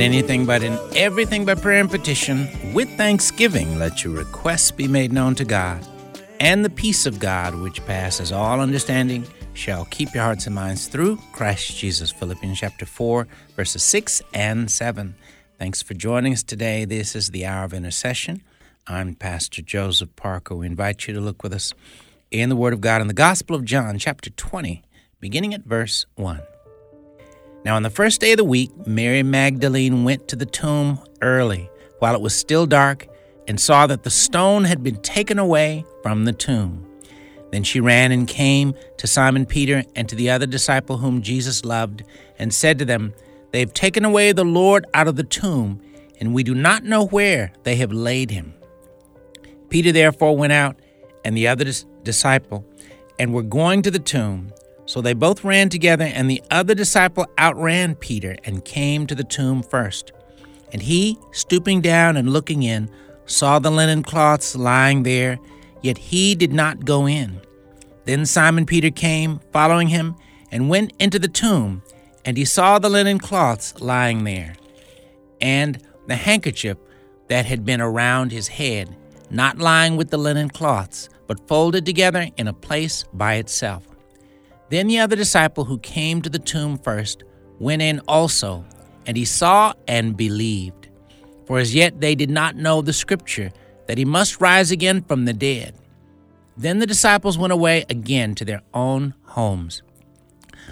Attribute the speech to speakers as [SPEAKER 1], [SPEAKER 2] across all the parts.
[SPEAKER 1] anything, but in everything by prayer and petition, with thanksgiving, let your requests be made known to God. And the peace of God, which passes all understanding, shall keep your hearts and minds through Christ Jesus. Philippians chapter 4, verses 6 and 7. Thanks for joining us today. This is the hour of intercession. I'm Pastor Joseph Parker. We invite you to look with us in the Word of God in the Gospel of John, chapter 20, beginning at verse 1. Now, on the first day of the week, Mary Magdalene went to the tomb early, while it was still dark, and saw that the stone had been taken away from the tomb. Then she ran and came to Simon Peter and to the other disciple whom Jesus loved, and said to them, They have taken away the Lord out of the tomb, and we do not know where they have laid him. Peter therefore went out, and the other dis- disciple, and were going to the tomb. So they both ran together, and the other disciple outran Peter and came to the tomb first. And he, stooping down and looking in, saw the linen cloths lying there, yet he did not go in. Then Simon Peter came, following him, and went into the tomb, and he saw the linen cloths lying there, and the handkerchief that had been around his head, not lying with the linen cloths, but folded together in a place by itself. Then the other disciple who came to the tomb first went in also, and he saw and believed. For as yet they did not know the scripture that he must rise again from the dead. Then the disciples went away again to their own homes.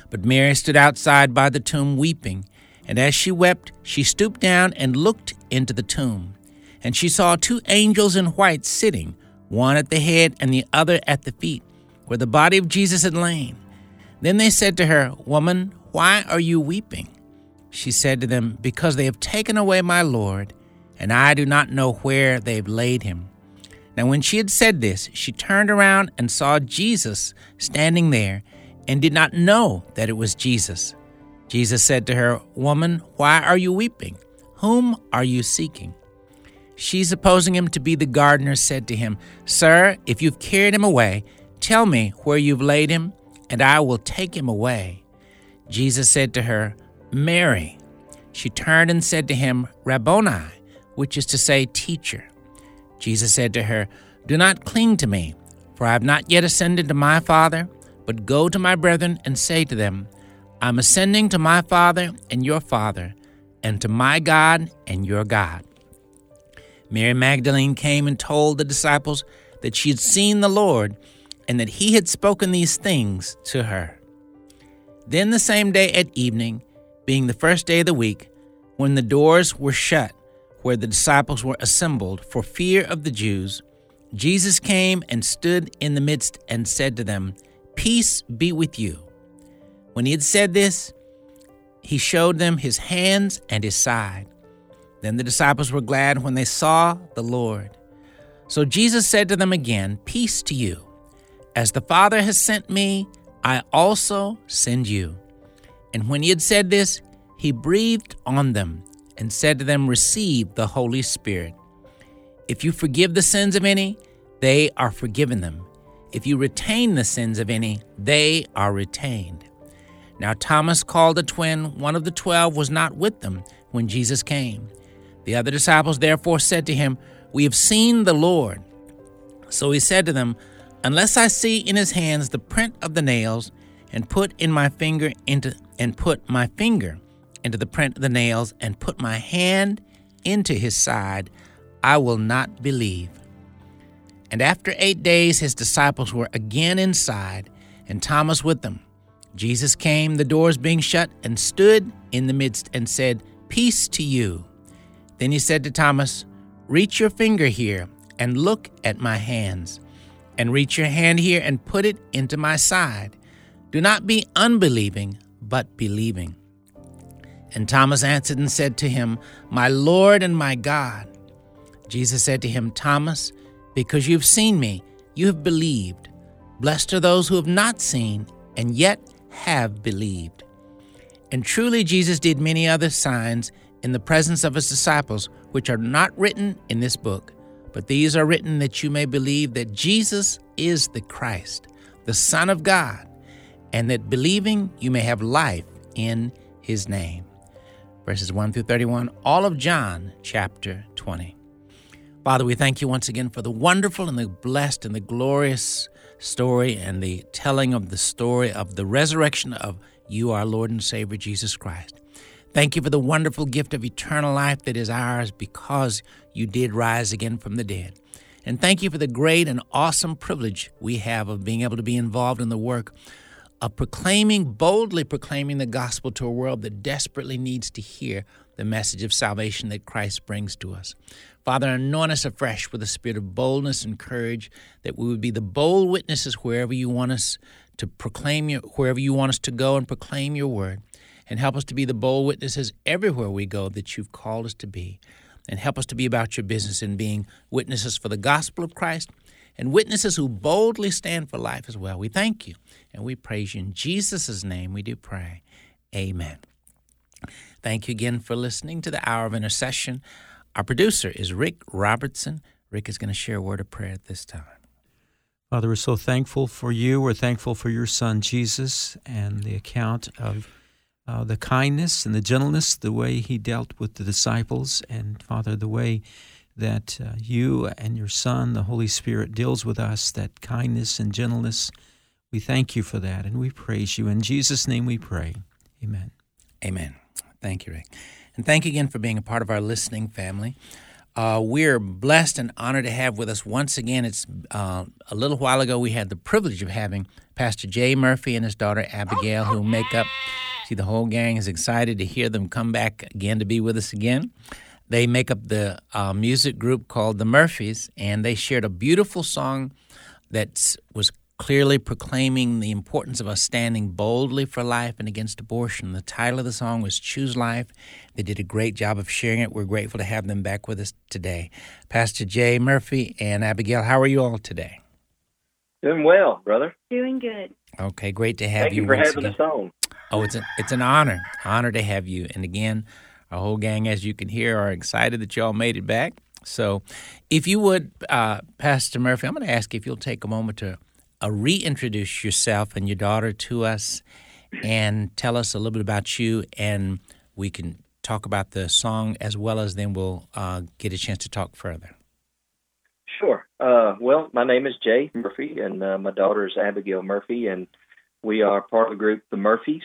[SPEAKER 1] But Mary stood outside by the tomb weeping, and as she wept, she stooped down and looked into the tomb. And she saw two angels in white sitting, one at the head and the other at the feet, where the body of Jesus had lain. Then they said to her, Woman, why are you weeping? She said to them, Because they have taken away my Lord, and I do not know where they have laid him. Now, when she had said this, she turned around and saw Jesus standing there, and did not know that it was Jesus. Jesus said to her, Woman, why are you weeping? Whom are you seeking? She, supposing him to be the gardener, said to him, Sir, if you've carried him away, tell me where you've laid him and I will take him away. Jesus said to her, Mary. She turned and said to him, Rabboni, which is to say, teacher. Jesus said to her, Do not cling to me, for I have not yet ascended to my Father, but go to my brethren and say to them, I'm ascending to my Father and your Father, and to my God and your God. Mary Magdalene came and told the disciples that she had seen the Lord and that he had spoken these things to her. Then the same day at evening, being the first day of the week, when the doors were shut where the disciples were assembled for fear of the Jews, Jesus came and stood in the midst and said to them, Peace be with you. When he had said this, he showed them his hands and his side. Then the disciples were glad when they saw the Lord. So Jesus said to them again, Peace to you. As the Father has sent me, I also send you. And when he had said this, he breathed on them and said to them, Receive the Holy Spirit. If you forgive the sins of any, they are forgiven them. If you retain the sins of any, they are retained. Now, Thomas, called a twin, one of the twelve, was not with them when Jesus came. The other disciples therefore said to him, We have seen the Lord. So he said to them, unless I see in his hands the print of the nails, and put in my finger into and put my finger into the print of the nails, and put my hand into his side, I will not believe. And after eight days his disciples were again inside, and Thomas with them. Jesus came, the doors being shut, and stood in the midst, and said, Peace to you. Then he said to Thomas, Reach your finger here, and look at my hands and reach your hand here and put it into my side. Do not be unbelieving, but believing. And Thomas answered and said to him, My Lord and my God. Jesus said to him, Thomas, because you've seen me, you have believed. Blessed are those who have not seen and yet have believed. And truly, Jesus did many other signs in the presence of his disciples, which are not written in this book. But these are written that you may believe that Jesus is the Christ, the Son of God, and that believing you may have life in his name. verses 1 through 31, all of John chapter 20. Father, we thank you once again for the wonderful and the blessed and the glorious story and the telling of the story of the resurrection of you, our Lord and Savior, Jesus Christ. Thank you for the wonderful gift of eternal life that is ours because you did rise again from the dead. And thank you for the great and awesome privilege we have of being able to be involved in the work of proclaiming, boldly proclaiming the gospel to a world that desperately needs to hear the message of salvation that Christ brings to us. Father, anoint us afresh with a spirit of boldness and courage, that we would be the bold witnesses wherever you want us to proclaim your, wherever you want us to go and proclaim your word. And help us to be the bold witnesses everywhere we go that you've called us to be. And help us to be about your business in being witnesses for the gospel of Christ and witnesses who boldly stand for life as well. We thank you and we praise you. In Jesus' name we do pray. Amen. Thank you again for listening to the Hour of Intercession. Our producer is Rick Robertson. Rick is going to share a word of prayer at this time.
[SPEAKER 2] Father, we're so thankful for you. We're thankful for your son, Jesus, and the account of uh, the kindness and the gentleness, the way he dealt with the disciples, and Father, the way that uh, you and your Son, the Holy Spirit, deals with us, that kindness and gentleness. We thank you for that, and we praise you. In Jesus' name we pray. Amen.
[SPEAKER 1] Amen. Thank you, Rick. And thank you again for being a part of our listening family. Uh, we're blessed and honored to have with us once again. It's uh, a little while ago we had the privilege of having Pastor Jay Murphy and his daughter Abigail, who make up. See, the whole gang is excited to hear them come back again to be with us again. They make up the uh, music group called the Murphys, and they shared a beautiful song that was clearly proclaiming the importance of us standing boldly for life and against abortion. The title of the song was Choose Life. They did a great job of sharing it. We're grateful to have them back with us today. Pastor Jay Murphy and Abigail, how are you all today?
[SPEAKER 3] Doing well, brother.
[SPEAKER 4] Doing good.
[SPEAKER 1] Okay, great to have
[SPEAKER 3] Thank
[SPEAKER 1] you.
[SPEAKER 3] you for
[SPEAKER 1] once
[SPEAKER 3] having
[SPEAKER 1] again.
[SPEAKER 3] us on.
[SPEAKER 1] Oh, it's an it's an honor, honor to have you. And again, our whole gang, as you can hear, are excited that y'all made it back. So, if you would, uh, Pastor Murphy, I'm going to ask if you'll take a moment to uh, reintroduce yourself and your daughter to us, and tell us a little bit about you, and we can talk about the song as well as then we'll uh, get a chance to talk further.
[SPEAKER 3] Sure. Uh, well, my name is Jay Murphy, and uh, my daughter is Abigail Murphy, and we are part of the group The Murphys.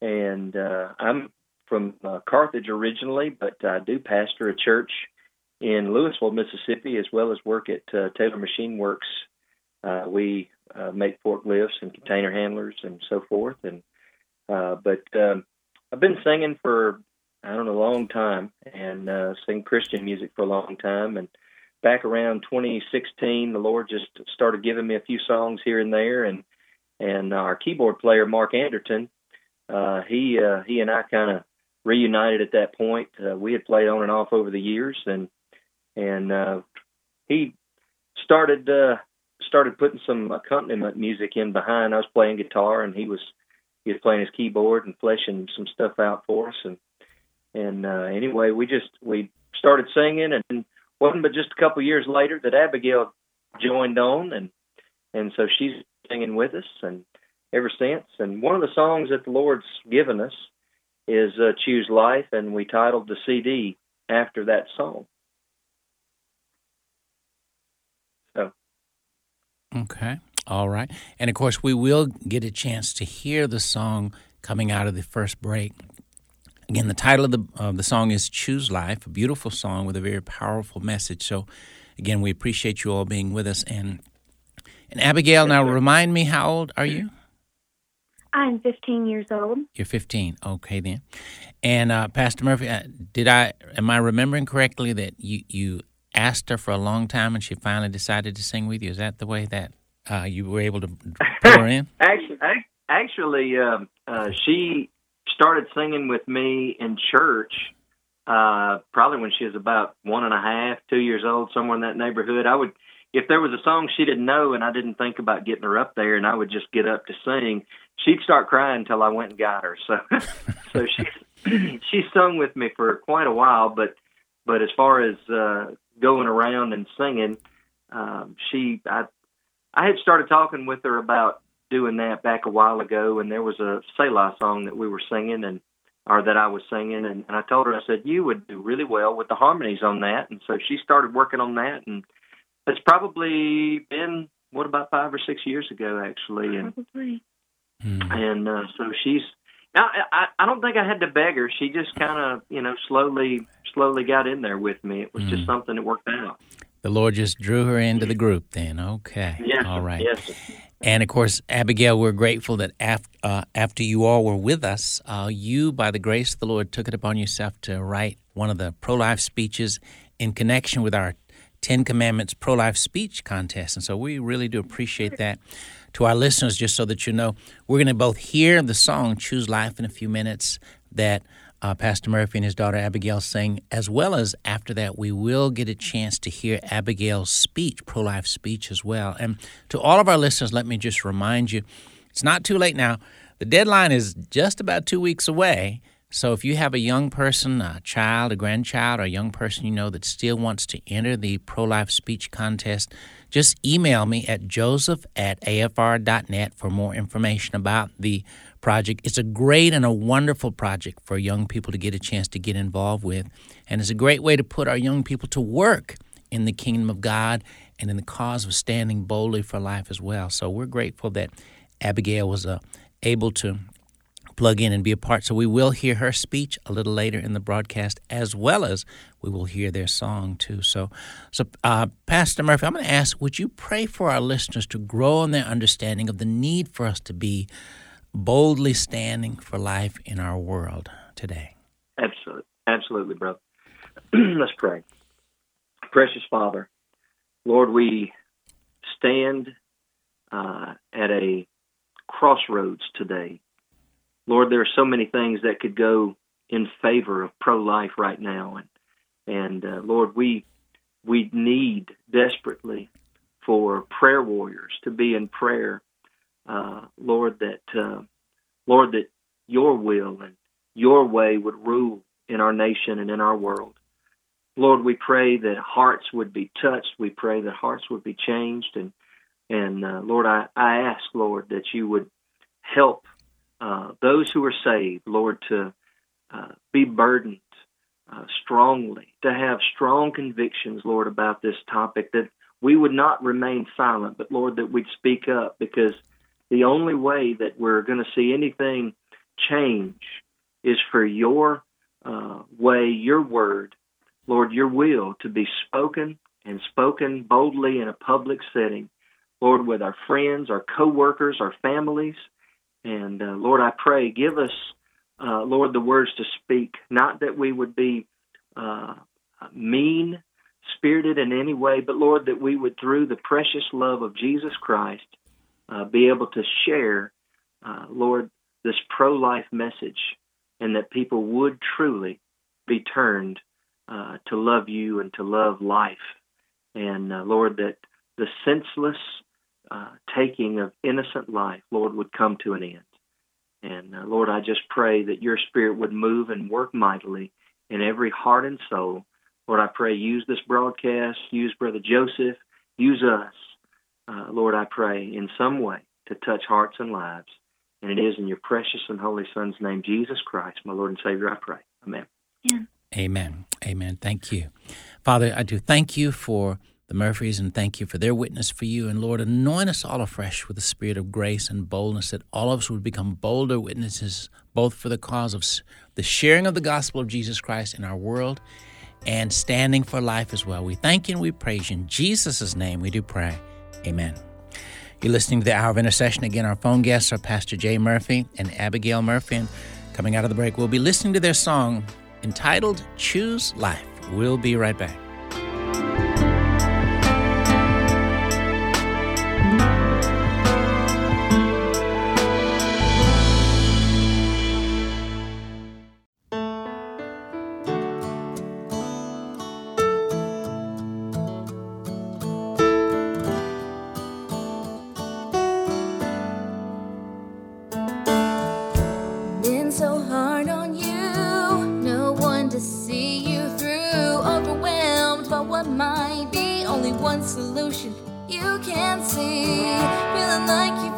[SPEAKER 3] And uh, I'm from uh, Carthage originally, but I do pastor a church in Louisville, Mississippi, as well as work at uh, Taylor Machine Works. Uh, we uh, make forklifts and container handlers and so forth. And uh, but um, I've been singing for I don't know a long time, and uh, sing Christian music for a long time. And back around 2016, the Lord just started giving me a few songs here and there, and and our keyboard player Mark Anderton, uh, he uh, he and I kind of reunited at that point. Uh, we had played on and off over the years, and and uh, he started uh, started putting some accompaniment music in behind. I was playing guitar, and he was he was playing his keyboard and fleshing some stuff out for us. And and uh, anyway, we just we started singing, and wasn't but just a couple years later that Abigail joined on, and and so she's singing with us, and ever since. And one of the songs that the Lord's given us is uh, "Choose Life," and we titled the CD after that song. So
[SPEAKER 1] Okay. All right. And of course, we will get a chance to hear the song coming out of the first break. Again, the title of the of the song is "Choose Life," a beautiful song with a very powerful message. So, again, we appreciate you all being with us. And and Abigail, now remind me, how old are you?
[SPEAKER 4] I'm 15 years old.
[SPEAKER 1] You're 15. Okay, then. And uh, Pastor Murphy, uh, did I am I remembering correctly that you you asked her for a long time and she finally decided to sing with you? Is that the way that uh, you were able to pull her in?
[SPEAKER 3] actually, actually, um, uh, she started singing with me in church uh, probably when she was about one and a half, two years old, somewhere in that neighborhood. I would, if there was a song she didn't know and I didn't think about getting her up there, and I would just get up to sing, she'd start crying until I went and got her. So, so she she sung with me for quite a while, but but as far as uh, going around and singing, um, she I I had started talking with her about doing that back a while ago, and there was a Selah song that we were singing, and or that I was singing, and, and I told her I said you would do really well with the harmonies on that, and so she started working on that, and it's probably been what about five or six years ago actually, and
[SPEAKER 4] Probably.
[SPEAKER 1] Mm.
[SPEAKER 3] and uh, so she's. Now, I, I don't think I had to beg her. She just kind of, you know, slowly, slowly got in there with me. It was just
[SPEAKER 1] Mm.
[SPEAKER 3] something that worked out.
[SPEAKER 1] The Lord just drew her into the group then. Okay.
[SPEAKER 3] Yes,
[SPEAKER 1] All
[SPEAKER 3] sir.
[SPEAKER 1] right.
[SPEAKER 3] Yes, sir.
[SPEAKER 1] And of course, Abigail, we're grateful that after, uh, after you all were with us, uh, you, by the grace of the Lord, took it upon yourself to write one of the pro life speeches in connection with our Ten Commandments pro life speech contest. And so we really do appreciate that. To our listeners, just so that you know, we're going to both hear the song Choose Life in a few minutes that uh, Pastor Murphy and his daughter Abigail sing, as well as after that, we will get a chance to hear Abigail's speech, pro life speech as well. And to all of our listeners, let me just remind you it's not too late now. The deadline is just about two weeks away. So if you have a young person, a child, a grandchild, or a young person you know that still wants to enter the pro life speech contest, just email me at joseph at afr.net for more information about the project. It's a great and a wonderful project for young people to get a chance to get involved with. And it's a great way to put our young people to work in the kingdom of God and in the cause of standing boldly for life as well. So we're grateful that Abigail was uh, able to plug in and be a part. So we will hear her speech a little later in the broadcast, as well as we will hear their song too. So, so uh, Pastor Murphy, I'm going to ask: Would you pray for our listeners to grow in their understanding of the need for us to be boldly standing for life in our world today?
[SPEAKER 3] Absolutely, absolutely, brother. Let's pray. Precious Father, Lord, we stand uh, at a crossroads today. Lord, there are so many things that could go in favor of pro-life right now, and and uh, Lord, we we need desperately for prayer warriors to be in prayer, uh, Lord. That uh, Lord, that Your will and Your way would rule in our nation and in our world. Lord, we pray that hearts would be touched. We pray that hearts would be changed, and and uh, Lord, I, I ask Lord that You would help uh, those who are saved, Lord, to uh, be burdened uh, strongly, to have strong convictions, Lord, about this topic, that we would not remain silent, but Lord, that we'd speak up, because the only way that we're going to see anything change is for Your uh, way, Your word, Lord, Your will to be spoken and spoken boldly in a public setting, Lord, with our friends, our co-workers, our families. And uh, Lord, I pray, give us, uh, Lord, the words to speak, not that we would be uh, mean spirited in any way, but Lord, that we would, through the precious love of Jesus Christ, uh, be able to share, uh, Lord, this pro life message, and that people would truly be turned uh, to love you and to love life. And Lord, that the senseless uh, taking of innocent life, Lord, would come to an end. And uh, Lord, I just pray that your spirit would move and work mightily in every heart and soul. Lord, I pray use this broadcast, use Brother Joseph, use us. Uh, Lord, I pray in some way to touch hearts and lives. And it is in your precious and holy Son's name, Jesus Christ, my Lord and Savior, I pray. Amen.
[SPEAKER 1] Amen. Amen. Thank you. Father, I do thank you for the Murphys and thank you for their witness for you. And Lord, anoint us all afresh with the spirit of grace and boldness that all of us would become bolder witnesses, both for the cause of the sharing of the gospel of Jesus Christ in our world and standing for life as well. We thank you and we praise you. In Jesus' name we do pray. Amen. You're listening to the Hour of Intercession. Again, our phone guests are Pastor Jay Murphy and Abigail Murphy. And coming out of the break, we'll be listening to their song entitled Choose Life. We'll be right back.
[SPEAKER 5] Solution you can't see. Feeling like you've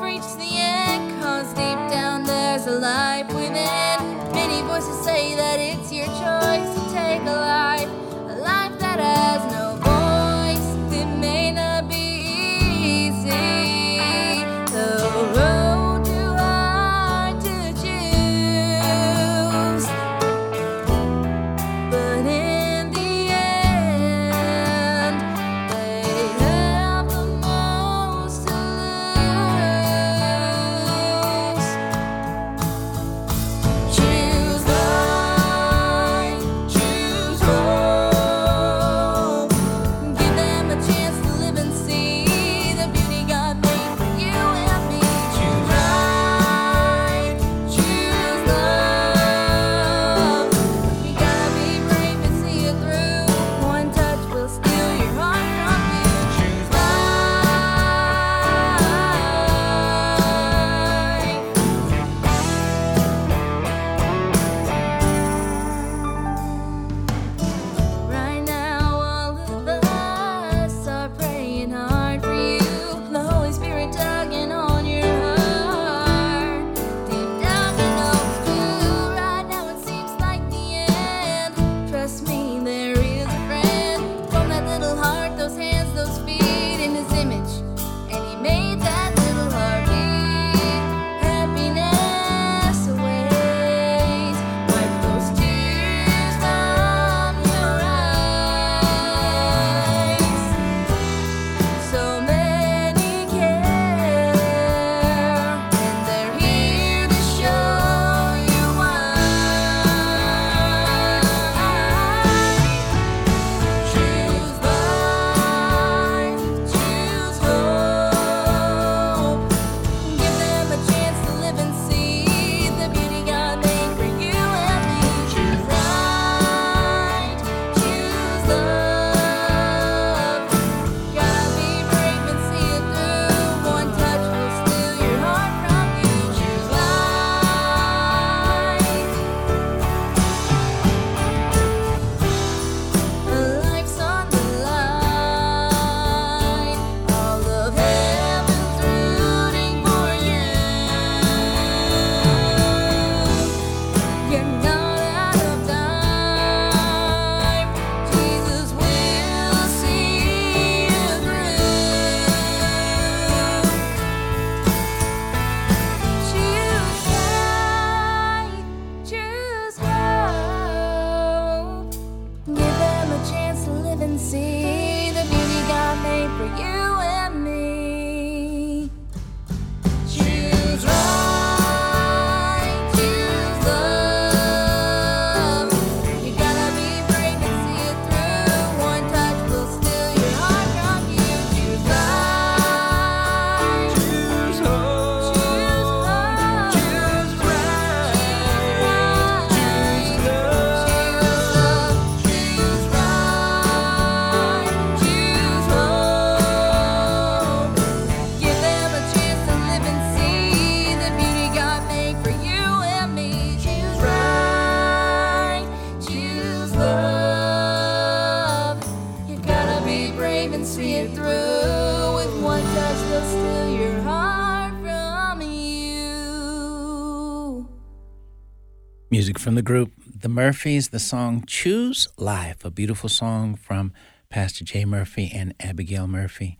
[SPEAKER 1] the group The Murphys, the song Choose Life, a beautiful song from Pastor Jay Murphy and Abigail Murphy.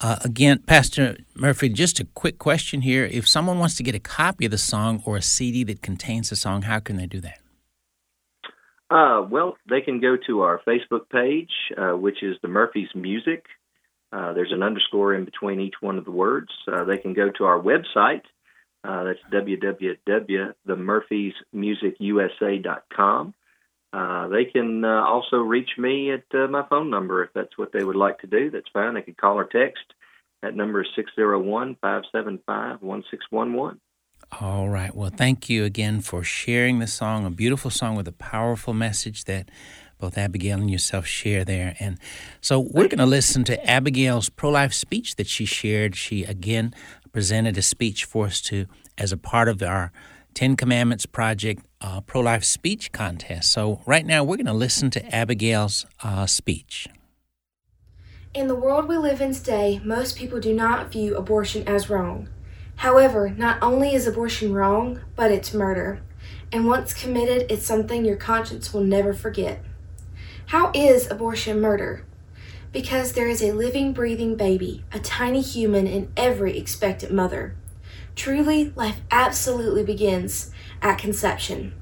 [SPEAKER 1] Uh, again, Pastor Murphy, just a quick question here. If someone wants to get a copy of the song or a CD that contains the song, how can they do that?
[SPEAKER 3] Uh, well, they can go to our Facebook page, uh, which is the Murphys Music. Uh, there's an underscore in between each one of the words. Uh, they can go to our website. Uh, that's www.themurphysmusicusa.com. Uh, they can uh, also reach me at uh, my phone number if that's what they would like to do. That's fine. They can call or text. That number is 601 575 1611.
[SPEAKER 1] All right. Well, thank you again for sharing the song, a beautiful song with a powerful message that both Abigail and yourself share there. And so we're going to listen to Abigail's pro life speech that she shared. She again presented a speech for us to as a part of our Ten Commandments Project uh, pro life speech contest. So right now we're going to listen to Abigail's uh, speech.
[SPEAKER 6] In the world we live in today, most people do not view abortion as wrong. However, not only is abortion wrong, but it's murder. and once committed, it's something your conscience will never forget. How is abortion murder? Because there is a living, breathing baby, a tiny human in every expectant mother. Truly, life absolutely begins at conception.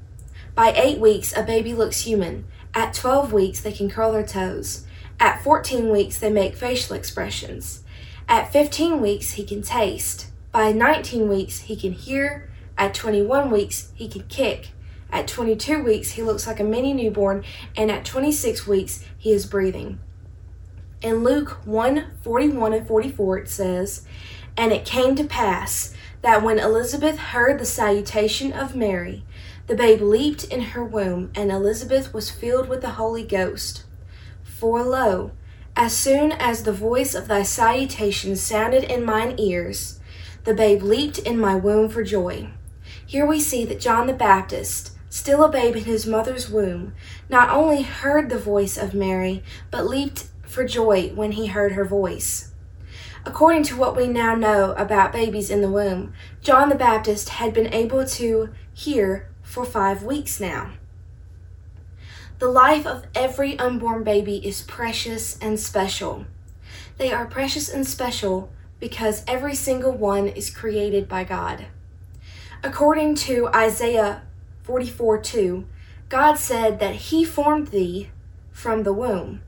[SPEAKER 6] By eight weeks, a baby looks human. At 12 weeks, they can curl their toes. At 14 weeks, they make facial expressions. At 15 weeks, he can taste. By 19 weeks, he can hear. At 21 weeks, he can kick. At 22 weeks, he looks like a mini newborn. And at 26 weeks, he is breathing. In Luke 1 41 and 44, it says, And it came to pass that when Elizabeth heard the salutation of Mary, the babe leaped in her womb, and Elizabeth was filled with the Holy Ghost. For lo, as soon as the voice of thy salutation sounded in mine ears, the babe leaped in my womb for joy. Here we see that John the Baptist, still a babe in his mother's womb, not only heard the voice of Mary, but leaped for joy when he heard her voice. According to what we now know about babies in the womb, John the Baptist had been able to hear for five weeks now. The life of every unborn baby is precious and special. They are precious and special because every single one is created by God. According to Isaiah 44 2, God said that He formed thee from the womb.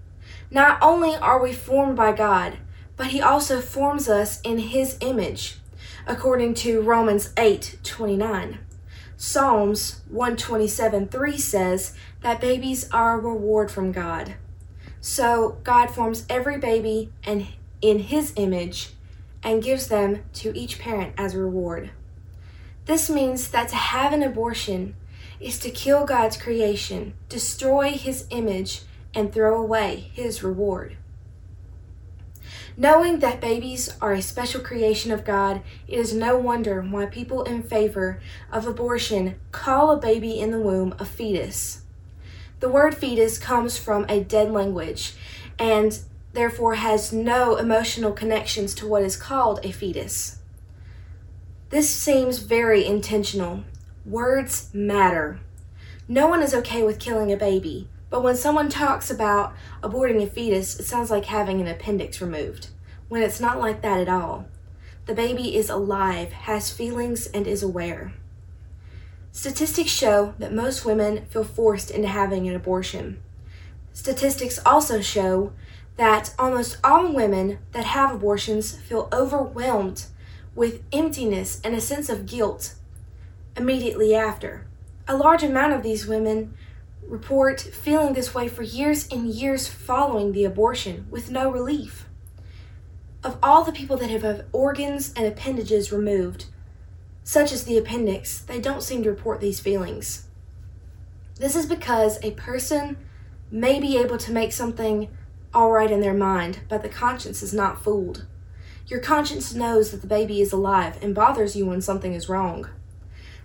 [SPEAKER 6] Not only are we formed by God, but He also forms us in His image, according to Romans 8 29. Psalms 127 3 says that babies are a reward from God. So God forms every baby and in his image and gives them to each parent as a reward. This means that to have an abortion is to kill God's creation, destroy his image, and throw away his reward. Knowing that babies are a special creation of God, it is no wonder why people in favor of abortion call a baby in the womb a fetus. The word fetus comes from a dead language and therefore has no emotional connections to what is called a fetus. This seems very intentional. Words matter. No one is okay with killing a baby, but when someone talks about aborting a fetus, it sounds like having an appendix removed, when it's not like that at all. The baby is alive, has feelings, and is aware. Statistics show that most women feel forced into having an abortion. Statistics also show that almost all women that have abortions feel overwhelmed with emptiness and a sense of guilt immediately after. A large amount of these women report feeling this way for years and years following the abortion with no relief. Of all the people that have had organs and appendages removed, such as the appendix, they don't seem to report these feelings. This is because a person may be able to make something all right in their mind, but the conscience is not fooled. Your conscience knows that the baby is alive and bothers you when something is wrong.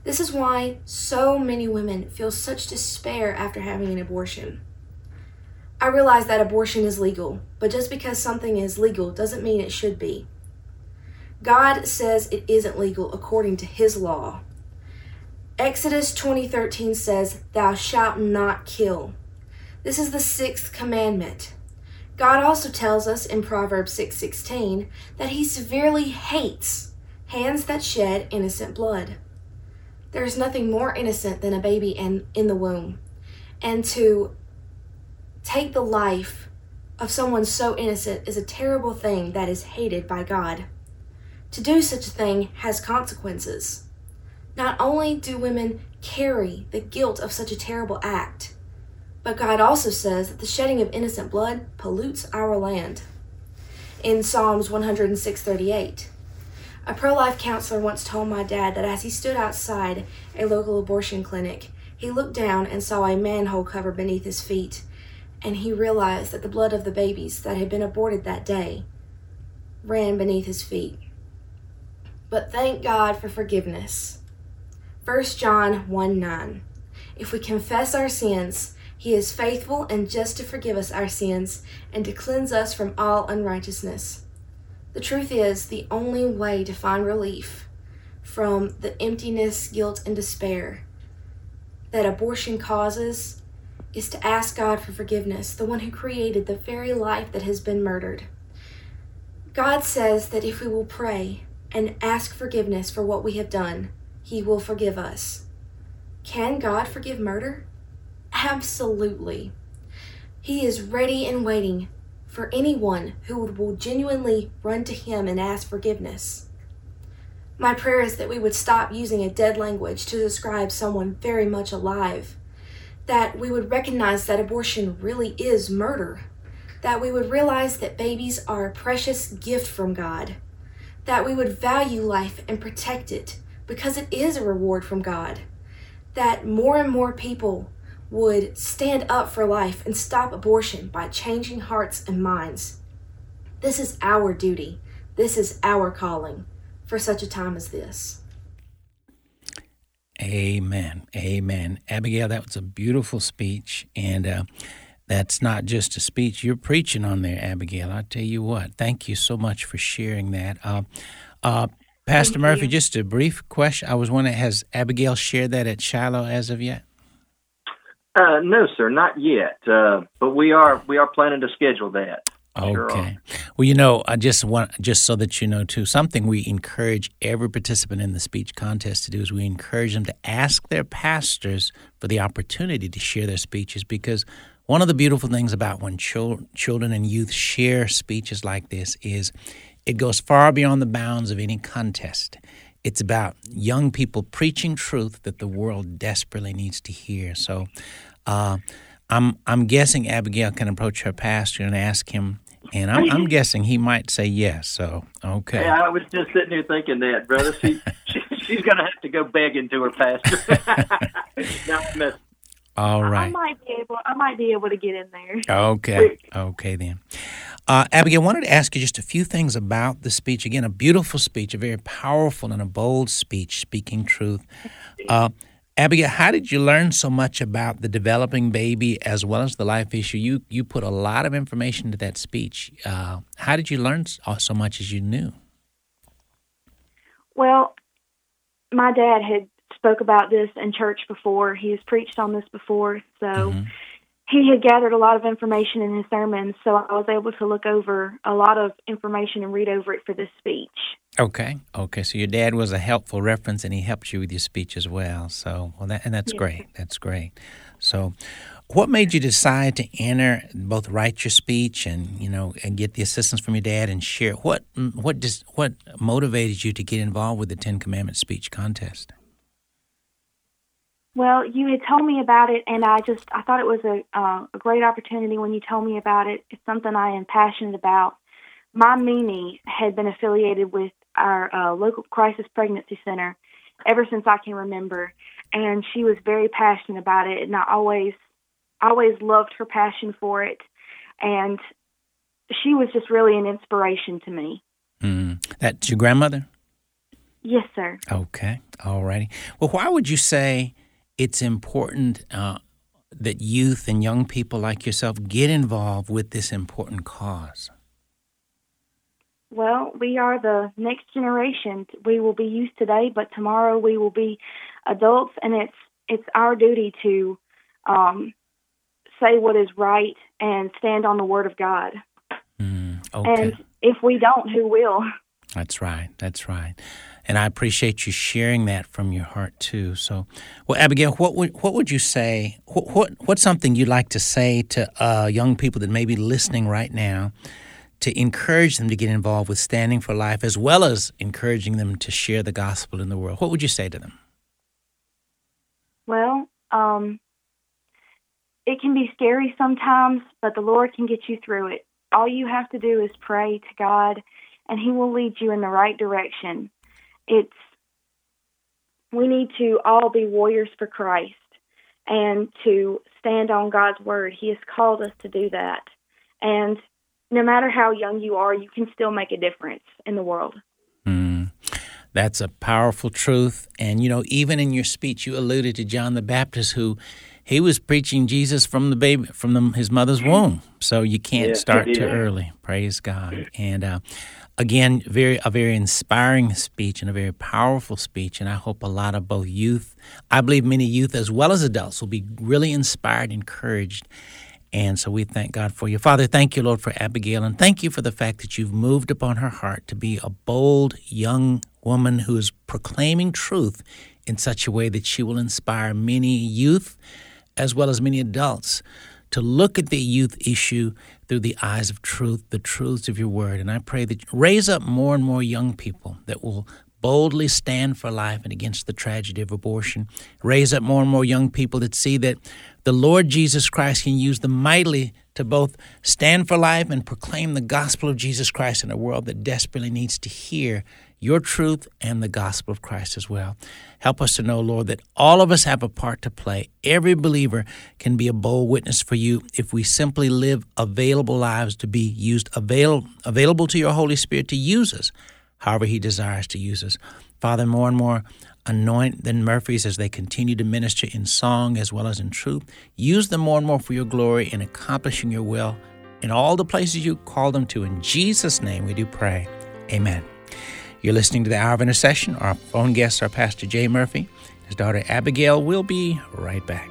[SPEAKER 6] This is why so many women feel such despair after having an abortion. I realize that abortion is legal, but just because something is legal doesn't mean it should be. God says it isn't legal according to his law. Exodus 20:13 says, "Thou shalt not kill." This is the 6th commandment. God also tells us in Proverbs 6:16 that he severely hates hands that shed innocent blood. There is nothing more innocent than a baby in, in the womb. And to take the life of someone so innocent is a terrible thing that is hated by God. To do such a thing has consequences. Not only do women carry the guilt of such a terrible act, but God also says that the shedding of innocent blood pollutes our land. In Psalms 106:38, a pro life counselor once told my dad that as he stood outside a local abortion clinic, he looked down and saw a manhole cover beneath his feet, and he realized that the blood of the babies that had been aborted that day ran beneath his feet. But thank God for forgiveness. 1 John 1 9. If we confess our sins, he is faithful and just to forgive us our sins and to cleanse us from all unrighteousness. The truth is, the only way to find relief from the emptiness, guilt, and despair that abortion causes is to ask God for forgiveness, the one who created the very life that has been murdered. God says that if we will pray and ask forgiveness for what we have done, He will forgive us. Can God forgive murder? Absolutely. He is ready and waiting for anyone who will genuinely run to Him and ask forgiveness. My prayer is that we would stop using a dead language to describe someone very much alive, that we would recognize that abortion really is murder, that we would realize that babies are a precious gift from God, that we would value life and protect it because it is a reward from God, that more and more people would stand up for life and stop abortion by changing hearts and minds. This is our duty. This is our calling for such a time as this.
[SPEAKER 1] Amen. Amen. Abigail, that was a beautiful speech. And uh, that's not just a speech you're preaching on there, Abigail. I tell you what, thank you so much for sharing that. Uh, uh, Pastor
[SPEAKER 6] Thank
[SPEAKER 1] Murphy,
[SPEAKER 6] you.
[SPEAKER 1] just a brief question. I was wondering, has Abigail shared that at Shiloh as of yet?
[SPEAKER 3] Uh, no, sir, not yet. Uh, but we are we are planning to schedule that. Sure.
[SPEAKER 1] Okay. Well, you know, I just want just so that you know too, something we encourage every participant in the speech contest to do is we encourage them to ask their pastors for the opportunity to share their speeches because one of the beautiful things about when chil- children and youth share speeches like this is it goes far beyond the bounds of any contest. It's about young people preaching truth that the world desperately needs to hear. So, uh, I'm I'm guessing Abigail can approach her pastor and ask him, and I'm, I'm guessing he might say yes. So okay,
[SPEAKER 3] Yeah, I was just sitting here thinking that, brother. She, she she's going to have to go begging to her pastor. no, I
[SPEAKER 4] I might be able. I might be able to get in there.
[SPEAKER 1] okay, okay then. Uh, Abigail, I wanted to ask you just a few things about the speech. Again, a beautiful speech, a very powerful and a bold speech, speaking truth. Uh, Abigail, how did you learn so much about the developing baby as well as the life issue? You you put a lot of information into that speech. Uh, how did you learn so so much as you knew?
[SPEAKER 4] Well, my dad had spoke about this in church before. He has preached on this before, so
[SPEAKER 1] Mhm.
[SPEAKER 4] He had gathered a lot of information in his sermons. So I was able to look over a lot of information and read over it for this speech.
[SPEAKER 1] Okay. Okay. So your dad was a helpful reference, and he helped you with your speech as well. So, well, that and that's
[SPEAKER 4] Yes.
[SPEAKER 1] great. That's great. So, what made you decide to enter both write your speech and you know and get the assistance from your dad and share? What mm, what just what motivated you to get involved with the Ten Commandments speech contest?
[SPEAKER 4] Well, you had told me about it, and I just I thought it was a uh, a great opportunity when you told me about it. It's something I am passionate about. My Mimi had been affiliated with our uh, local crisis pregnancy center ever since I can remember, and she was very passionate about it, and I always always loved her passion for it, and she was just really an inspiration to me.
[SPEAKER 1] Mm. That's your grandmother.
[SPEAKER 4] Yes, sir.
[SPEAKER 1] Okay. All righty. Well, why would you say it's important uh, that youth and young people like yourself get involved with this important cause?
[SPEAKER 4] Well, we are the next generation. We will be youth today, but tomorrow we will be adults, and it's it's our duty to um, say what is right and stand on the word of God.
[SPEAKER 1] Mm, okay.
[SPEAKER 4] And if we don't, who will?
[SPEAKER 1] That's right. That's right. And I appreciate you sharing that from your heart too. So, well, Abigail, what would what would you say? What, what what's something you'd like to say to uh, young people that may be listening right now to encourage them to get involved with Standing for Life, as well as encouraging them to share the gospel in the world? What would you say to them?
[SPEAKER 4] Well, um, it can be scary sometimes, but the Lord can get you through it. All you have to do is pray to God, and He will lead you in the right direction. It's we need to all be warriors for Christ and to stand on God's word. He has called us to do that. And no matter how young you are, you can still make a difference in the world.
[SPEAKER 1] Mm, that's a powerful truth. And, you know, even in your speech, you alluded to John the Baptist, who he was preaching Jesus from the baby, from the, his mother's womb. So you can't
[SPEAKER 3] Yeah,
[SPEAKER 1] start too early. Praise God. And uh, again, very a very inspiring speech and a very powerful speech, and I hope a lot of both youth, I believe many youth as well as adults, will be really inspired, encouraged. And so we thank God for you. Father, thank you, Lord, for Abigail, and thank you for the fact that you've moved upon her heart to be a bold young woman who is proclaiming truth in such a way that she will inspire many youth as well as many adults to look at the youth issue through the eyes of truth, the truths of your word. And I pray that you raise up more and more young people that will boldly stand for life and against the tragedy of abortion. Raise up more and more young people that see that the Lord Jesus Christ can use them mightily to both stand for life and proclaim the gospel of Jesus Christ in a world that desperately needs to hear your truth and the gospel of Christ as well. Help us to know, Lord, that all of us have a part to play. Every believer can be a bold witness for you if we simply live available lives to be used, avail- available to your Holy Spirit to use us however He desires to use us. Father, more and more anoint the Murphys as they continue to minister in song as well as in truth. Use them more and more for your glory in accomplishing your will in all the places you call them to. In Jesus' name we do pray. Amen. You're listening to the Hour of Intercession. Our phone guests are Pastor Jay Murphy, his daughter Abigail. We'll be right back.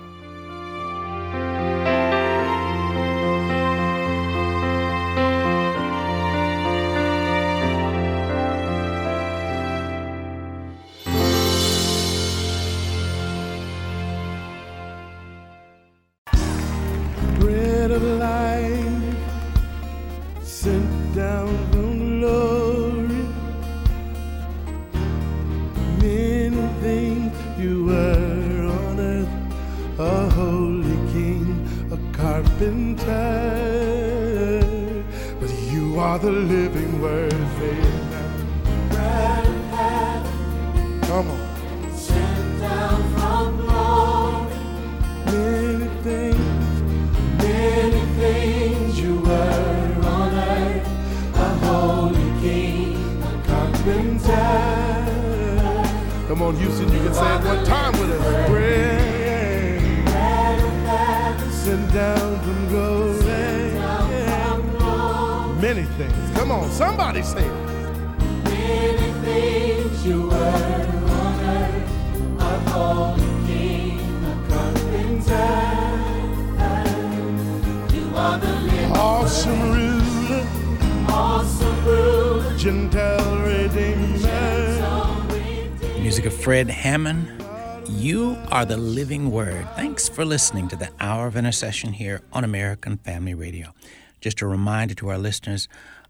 [SPEAKER 1] Thanks for listening to the Hour of Intercession here on American Family Radio. Just a reminder to our listeners,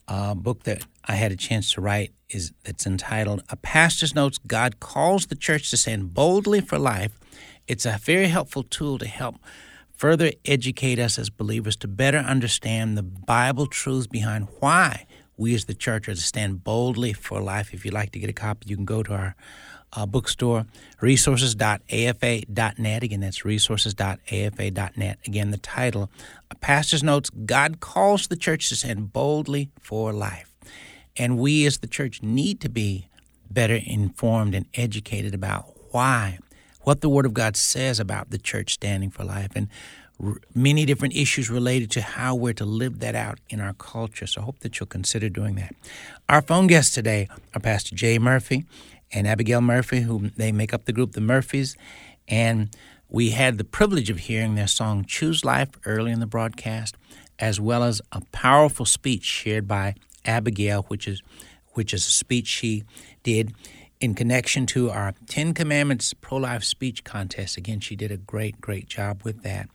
[SPEAKER 1] a book that I had a chance to write is that's entitled A Pastor's Notes God Calls the Church to Stand Boldly for Life. It's a very helpful tool to help further educate us as believers to better understand the Bible truths behind why we as the church are to stand boldly for life. If you'd like to get a copy, you can go to our uh, bookstore, resources.afa.net. Again, that's resources.afa.net. Again, the title, Pastor's Notes God Calls the Church to Stand Boldly for Life. And we as the church need to be better informed and educated about why, what the Word of God says about the church standing for life, and many different issues related to how we're to live that out in our culture. So I hope that you'll consider doing that. Our phone guests today are Pastor Jay Murphy and Abigail Murphy, who they make up the group The Murphys. And we had the privilege of hearing their song Choose Life early in the broadcast, as well as a powerful speech shared by Abigail, which is which is a speech she did in connection to our Ten Commandments pro life speech contest. Again, she did a great, great job with that.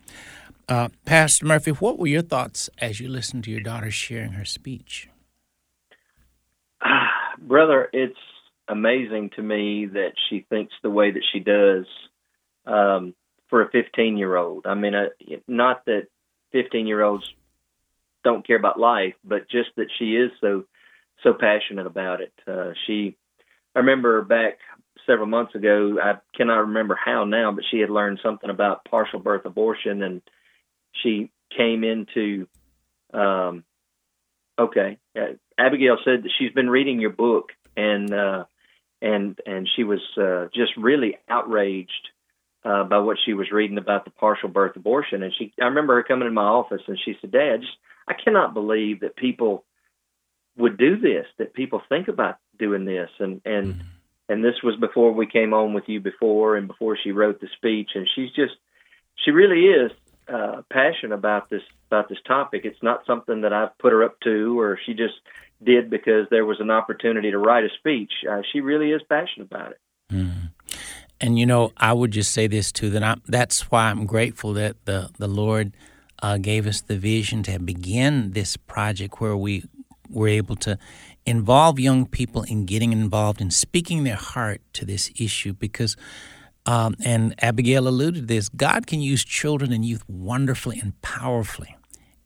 [SPEAKER 1] Uh, Pastor Murphy, what were your thoughts as you listened to your daughter sharing her speech?
[SPEAKER 3] brother, it's amazing to me that she thinks the way that she does um, for a 15 year old. I mean, uh, not that 15 year olds don't care about life, but just that she is so so passionate about it. Uh, she, I remember back several months ago. I cannot remember how now, but she had learned something about partial birth abortion, and she came into. Um, okay, uh, Abigail said that she's been reading your book, and uh, and and she was uh, just really outraged uh, by what she was reading about the partial birth abortion. And she, I remember her coming in my office, and she said, "Dad, just I cannot believe that people would do this, that people think about doing this, and and mm-hmm. and this was before we came on with you before, and before she wrote the speech, and she's just she really is uh, passionate about this about this topic. It's not something that I've put her up to, or she just did because there was an opportunity to write a speech. Uh, she really is passionate about it.
[SPEAKER 1] Mm. And you know, I would just say this too that i that's why I'm grateful that the the Lord uh, gave us the vision to begin this project where we were able to involve young people in getting involved in speaking their heart to this issue because. Um, and Abigail alluded to this. God can use children and youth wonderfully and powerfully.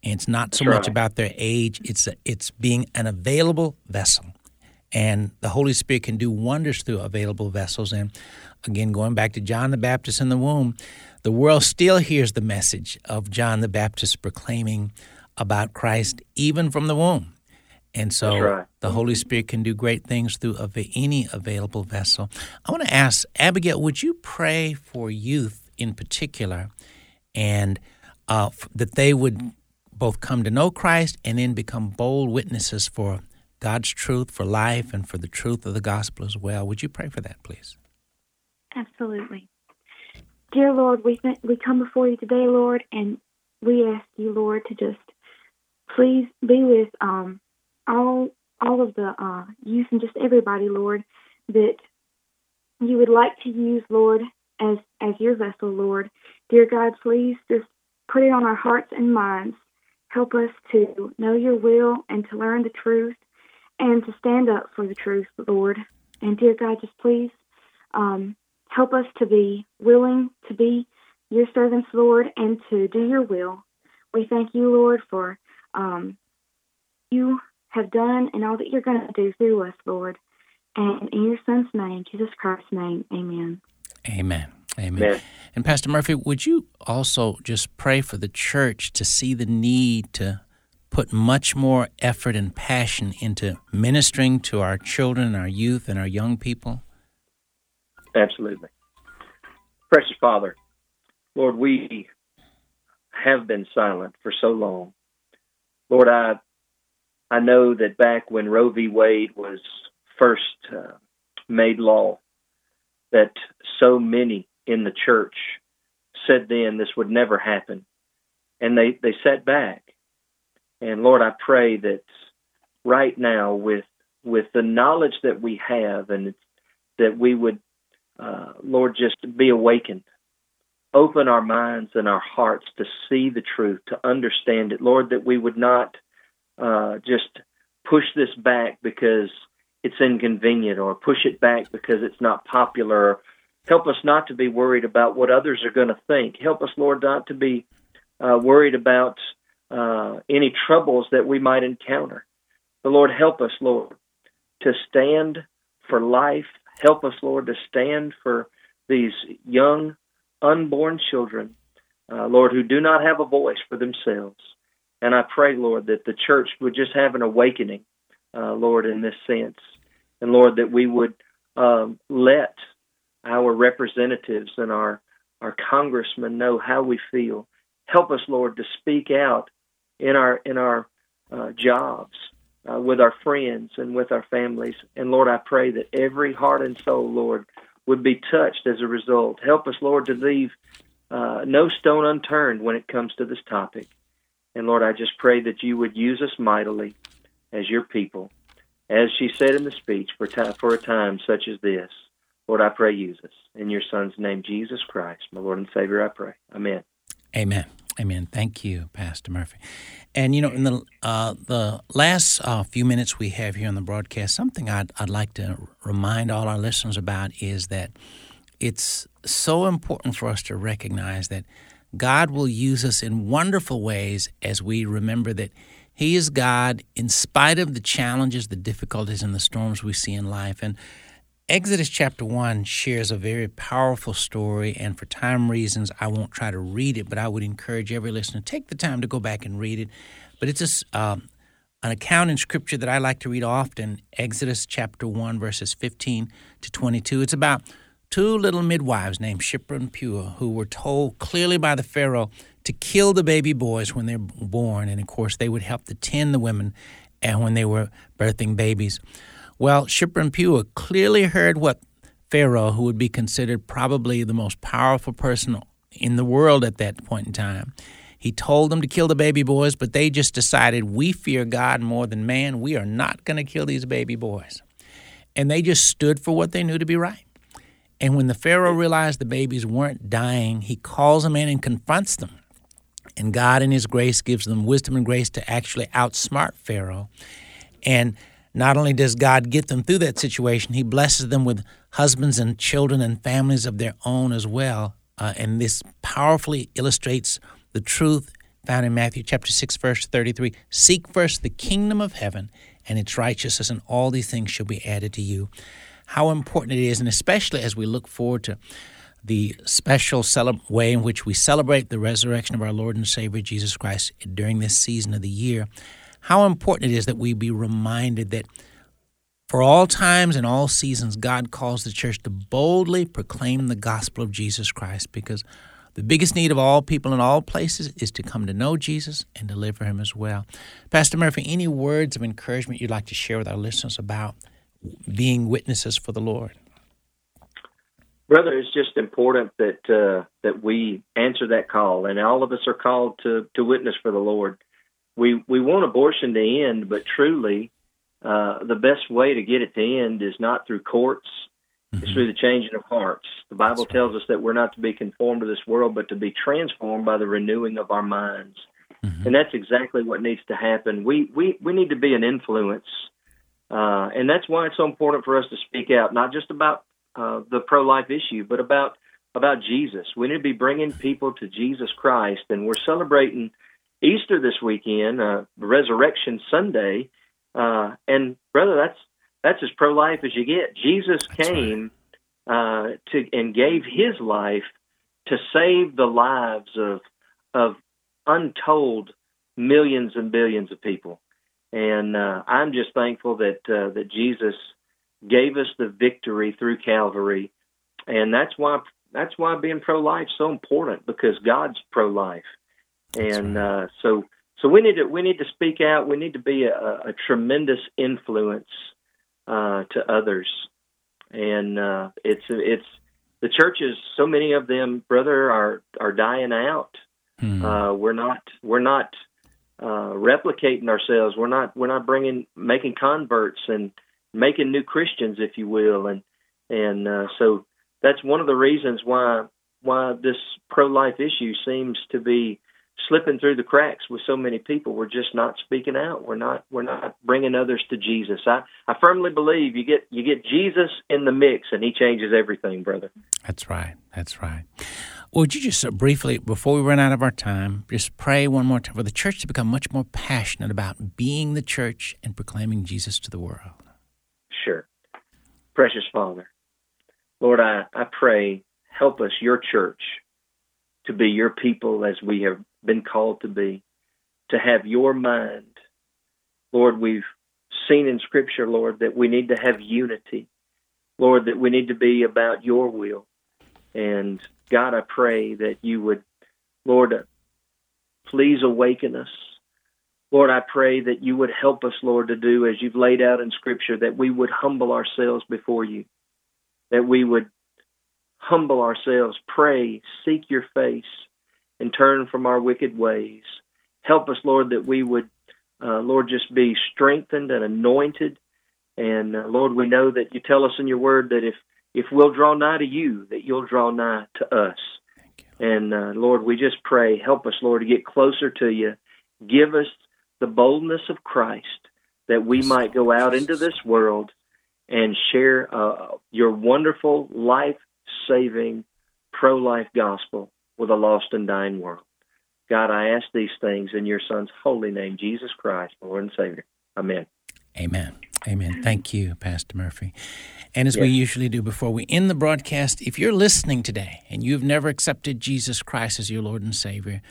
[SPEAKER 1] And it's not so much about their age, it's, a, it's being an available vessel. And the Holy Spirit can do wonders through available vessels. And again, going back to John the Baptist in the womb, the world still hears the message of John the Baptist proclaiming about Christ even from the womb. And so right. the Holy Spirit can do great things through any available vessel. I want to ask Abigail, would you pray for youth in particular and uh, that they would both come to know Christ and then become bold witnesses for God's truth, for life, and for the truth of the gospel as well? Would you pray for that, please?
[SPEAKER 4] Absolutely. Dear Lord, we th- we come before you today, Lord, and we ask you, Lord, to just please be with um, all all of the uh, youth and just everybody, Lord, that you would like to use, Lord, as as your vessel, Lord. Dear God, please just put it on our hearts and minds. Help us to know your will and to learn the truth and to stand up for the truth, Lord. And dear God, just please um, help us to be willing to be your servants, Lord, and to do your will. We thank you, Lord, for um, you have done and all that you're going to do through us, Lord. And in your Son's name, Jesus Christ's name, amen.
[SPEAKER 1] Amen. Amen. Amen. And Pastor Murphy, would you also just pray for the church to see the need to put much more effort and passion into ministering to our children, our youth, and our young people?
[SPEAKER 3] Absolutely. Precious Father, Lord, we have been silent for so long. Lord, I I know that back when Roe v. Wade was first uh, made law, that so many in the church said then this would never happen, and they they sat back. And Lord, I pray that right now, with with the knowledge that we have, and that we would, uh, Lord, just be awakened, open our minds and our hearts to see the truth, to understand it, Lord, that we would not uh, just push this back because it's inconvenient or push it back because it's not popular. Help us not to be worried about what others are going to think. Help us, Lord, not to be uh, worried about uh, any troubles that we might encounter. The Lord, help us, Lord, to stand for life. Help us, Lord, to stand for these young, unborn children, uh, Lord, who do not have a voice for themselves. And I pray, Lord, that the church would just have an awakening, uh, Lord, in this sense. And Lord, that we would um, let our representatives and our, our congressmen know how we feel. Help us, Lord, to speak out in our in our uh, jobs, uh, with our friends and with our families. And Lord, I pray that every heart and soul, Lord, would be touched as a result. Help us, Lord, to leave uh, no stone unturned when it comes to this topic. And Lord, I just pray that you would use us mightily as your people. As she said in the speech, for, time, for a time such as this, Lord, I pray use us. In your Son's name, Jesus Christ, my Lord and Savior, I pray. Amen.
[SPEAKER 1] Amen. Amen. Thank you, Pastor Murphy. And you know, in the uh, the last uh, few minutes we have here on the broadcast, something I'd I'd like to remind all our listeners about is that it's so important for us to recognize that God will use us in wonderful ways as we remember that He is God in spite of the challenges, the difficulties, and the storms we see in life. And Exodus chapter 1 shares a very powerful story, and for time reasons, I won't try to read it, but I would encourage every listener to take the time to go back and read it. But it's a, uh, an account in Scripture that I like to read often Exodus chapter 1, verses 15 to 22. It's about two little midwives named Shiphrah and Puah who were told clearly by the Pharaoh to kill the baby boys when they're born. And of course, they would help to tend the women and when they were birthing babies. Well, Shiphrah and Puah clearly heard what Pharaoh, who would be considered probably the most powerful person in the world at that point in time, he told them to kill the baby boys, but they just decided, we fear God more than man. We are not going to kill these baby boys. And they just stood for what they knew to be right. And when the Pharaoh realized the babies weren't dying, he calls them in and confronts them. And God, in His grace, gives them wisdom and grace to actually outsmart Pharaoh. And not only does God get them through that situation, He blesses them with husbands and children and families of their own as well. Uh, and this powerfully illustrates the truth found in Matthew chapter 6, verse 33 Seek first the kingdom of heaven and its righteousness, and all these things shall be added to you. How important it is, and especially as we look forward to the special way in which we celebrate the resurrection of our Lord and Savior Jesus Christ during this season of the year, how important it is that we be reminded that for all times and all seasons, God calls the church to boldly proclaim the gospel of Jesus Christ because the biggest need of all people in all places is to come to know Jesus and to live for Him as well. Pastor Murphy, any words of encouragement you'd like to share with our listeners about being witnesses for the Lord?
[SPEAKER 3] Brother, it's just important that uh, that we answer that call, and all of us are called to to witness for the Lord. We we want abortion to end, but truly, uh, the best way to get it to end is not through courts; mm-hmm. it's through the changing of hearts. The Bible That's tells us that we're not to be conformed to this world, but to be transformed by the renewing of our minds. Mm-hmm. And that's exactly what needs to happen. We we we need to be an influence, uh, and that's why it's so important for us to speak out, not just about uh, the pro life issue, but about about Jesus. We need to be bringing people to Jesus Christ, and we're celebrating Easter this weekend, uh, Resurrection Sunday, uh, and brother, that's that's as pro life as you get. Jesus that's came right. uh, to and gave His life to save the lives of of untold millions and billions of people, and uh, I'm just thankful that uh, that Jesus gave us the victory through Calvary, and that's why that's why being pro life so important because God's pro life, and uh, so so we need to we need to speak out. We need to be a, a tremendous influence uh, to others, and uh, it's it's the churches. So many of them, brother, are are dying out. Hmm. Uh, we're not we're not uh, replicating ourselves. We're not we're not bringing making converts and making new Christians, if you will, and and uh, so that's one of the reasons why why this pro life issue seems to be slipping through the cracks with so many people. We're just not speaking out. We're not we're not bringing others to Jesus. I I firmly believe you get you get Jesus in the mix and he changes everything, brother.
[SPEAKER 1] That's right. That's right. would you just uh, briefly, before we run out of our time, just pray one more time for the church to become much more passionate about being the church and proclaiming Jesus to the world?
[SPEAKER 3] Sure. Precious Father, Lord, I, I pray, help us, your church, to be your people as we have been called to be, to have your mind. Lord, we've seen in Scripture, Lord, that we need to have unity. Lord, that we need to be about your will. And God, I pray that you would, Lord, please awaken us Lord, I pray that you would help us, Lord, to do as you've laid out in Scripture, that we would humble ourselves before you, that we would humble ourselves, pray, seek your face, and turn from our wicked ways. Help us, Lord, that we would, uh, Lord, just be strengthened and anointed. And uh, Lord, we know that you tell us in your word that if if we'll draw nigh to you, that you'll draw nigh to us. And uh, Lord, we just pray, help us, Lord, to get closer to you. Give us the boldness of Christ that we might go out into this world and share uh, your wonderful, life saving, pro life gospel with a lost and dying world. God, I ask these things in your Son's holy name, Jesus Christ, Lord and Savior. Amen.
[SPEAKER 1] Amen. Amen. Thank you, Pastor Murphy. And as yes. we usually do before we end the broadcast, if you're listening today and you've never accepted Jesus Christ as your Lord and Savior,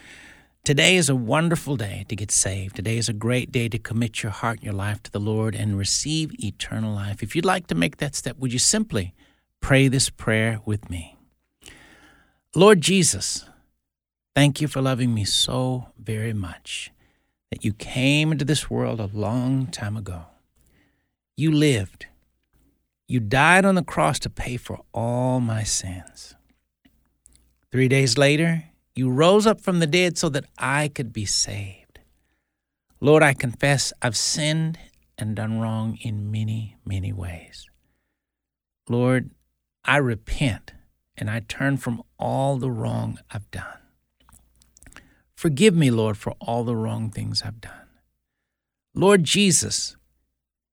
[SPEAKER 1] Today is a wonderful day to get saved. Today is a great day to commit your heart and your life to the Lord and receive eternal life. If you'd like to make that step, would you simply pray this prayer with me? Lord Jesus, thank you for loving me so very much. that you came into this world a long time ago. You lived. You died on the cross to pay for all my sins. Three days later, you rose up from the dead so that I could be saved. Lord, I confess I've sinned and done wrong in many, many ways. Lord, I repent and I turn from all the wrong I've done. Forgive me, Lord, for all the wrong things I've done. Lord Jesus,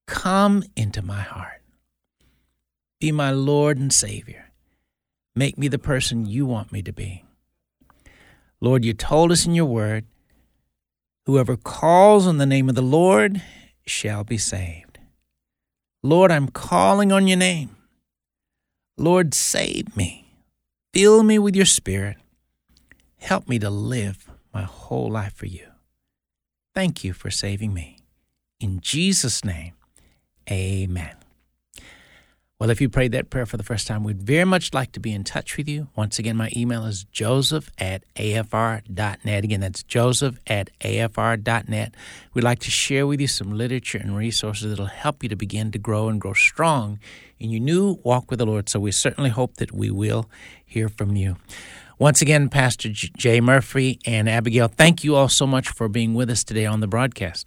[SPEAKER 1] come into my heart. Be my Lord and Savior. Make me the person you want me to be. Lord, you told us in your word whoever calls on the name of the Lord shall be saved. Lord, I'm calling on your name. Lord, save me. Fill me with your spirit. Help me to live my whole life for you. Thank you for saving me. In Jesus' name, amen. Well, if you prayed that prayer for the first time, we'd very much like to be in touch with you. Once again, my email is joseph at afr.net. Again, that's joseph at afr.net. We'd like to share with you some literature and resources that'll help you to begin to grow and grow strong in your new walk with the Lord. So we certainly hope that we will hear from you. Once again, Pastor Jay Murphy and Abigail, thank you all so much for being with us today on the broadcast.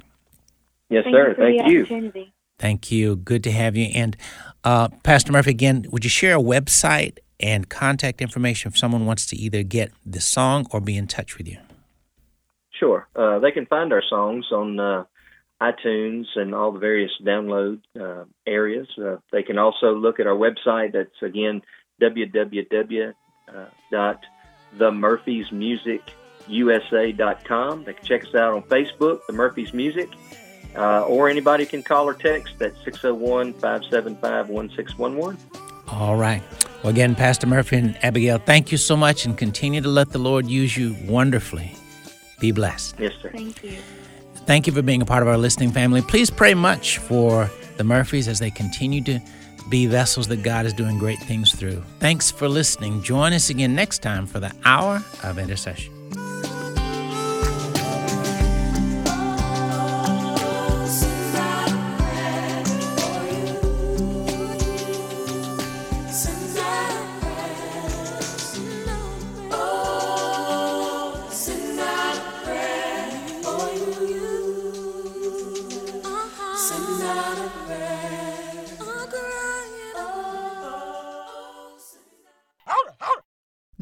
[SPEAKER 3] Yes,
[SPEAKER 4] Thank
[SPEAKER 3] sir.
[SPEAKER 4] you for
[SPEAKER 3] Thank
[SPEAKER 4] the
[SPEAKER 3] you.
[SPEAKER 1] Thank you. Good to have you. And uh, Pastor Murphy, again, would you share a website and contact information if someone wants to either get the song or be in touch with you?
[SPEAKER 3] Sure. Uh, they can find our songs on uh, iTunes and all the various download uh, areas. Uh, they can also look at our website. That's again www.themurphysmusicusa.com. They can check us out on Facebook, The Murphys Music, uh, or anybody can call or text at 601 575 1611.
[SPEAKER 1] All right. Well, again, Pastor Murphy and Abigail, thank you so much and continue to let the Lord use you wonderfully. Be blessed.
[SPEAKER 3] Yes, sir.
[SPEAKER 4] Thank you.
[SPEAKER 1] Thank you for being a part of our listening family. Please pray much for the Murphys as they continue to be vessels that God is doing great things through. Thanks for listening. Join us again next time for the Hour of Intercession.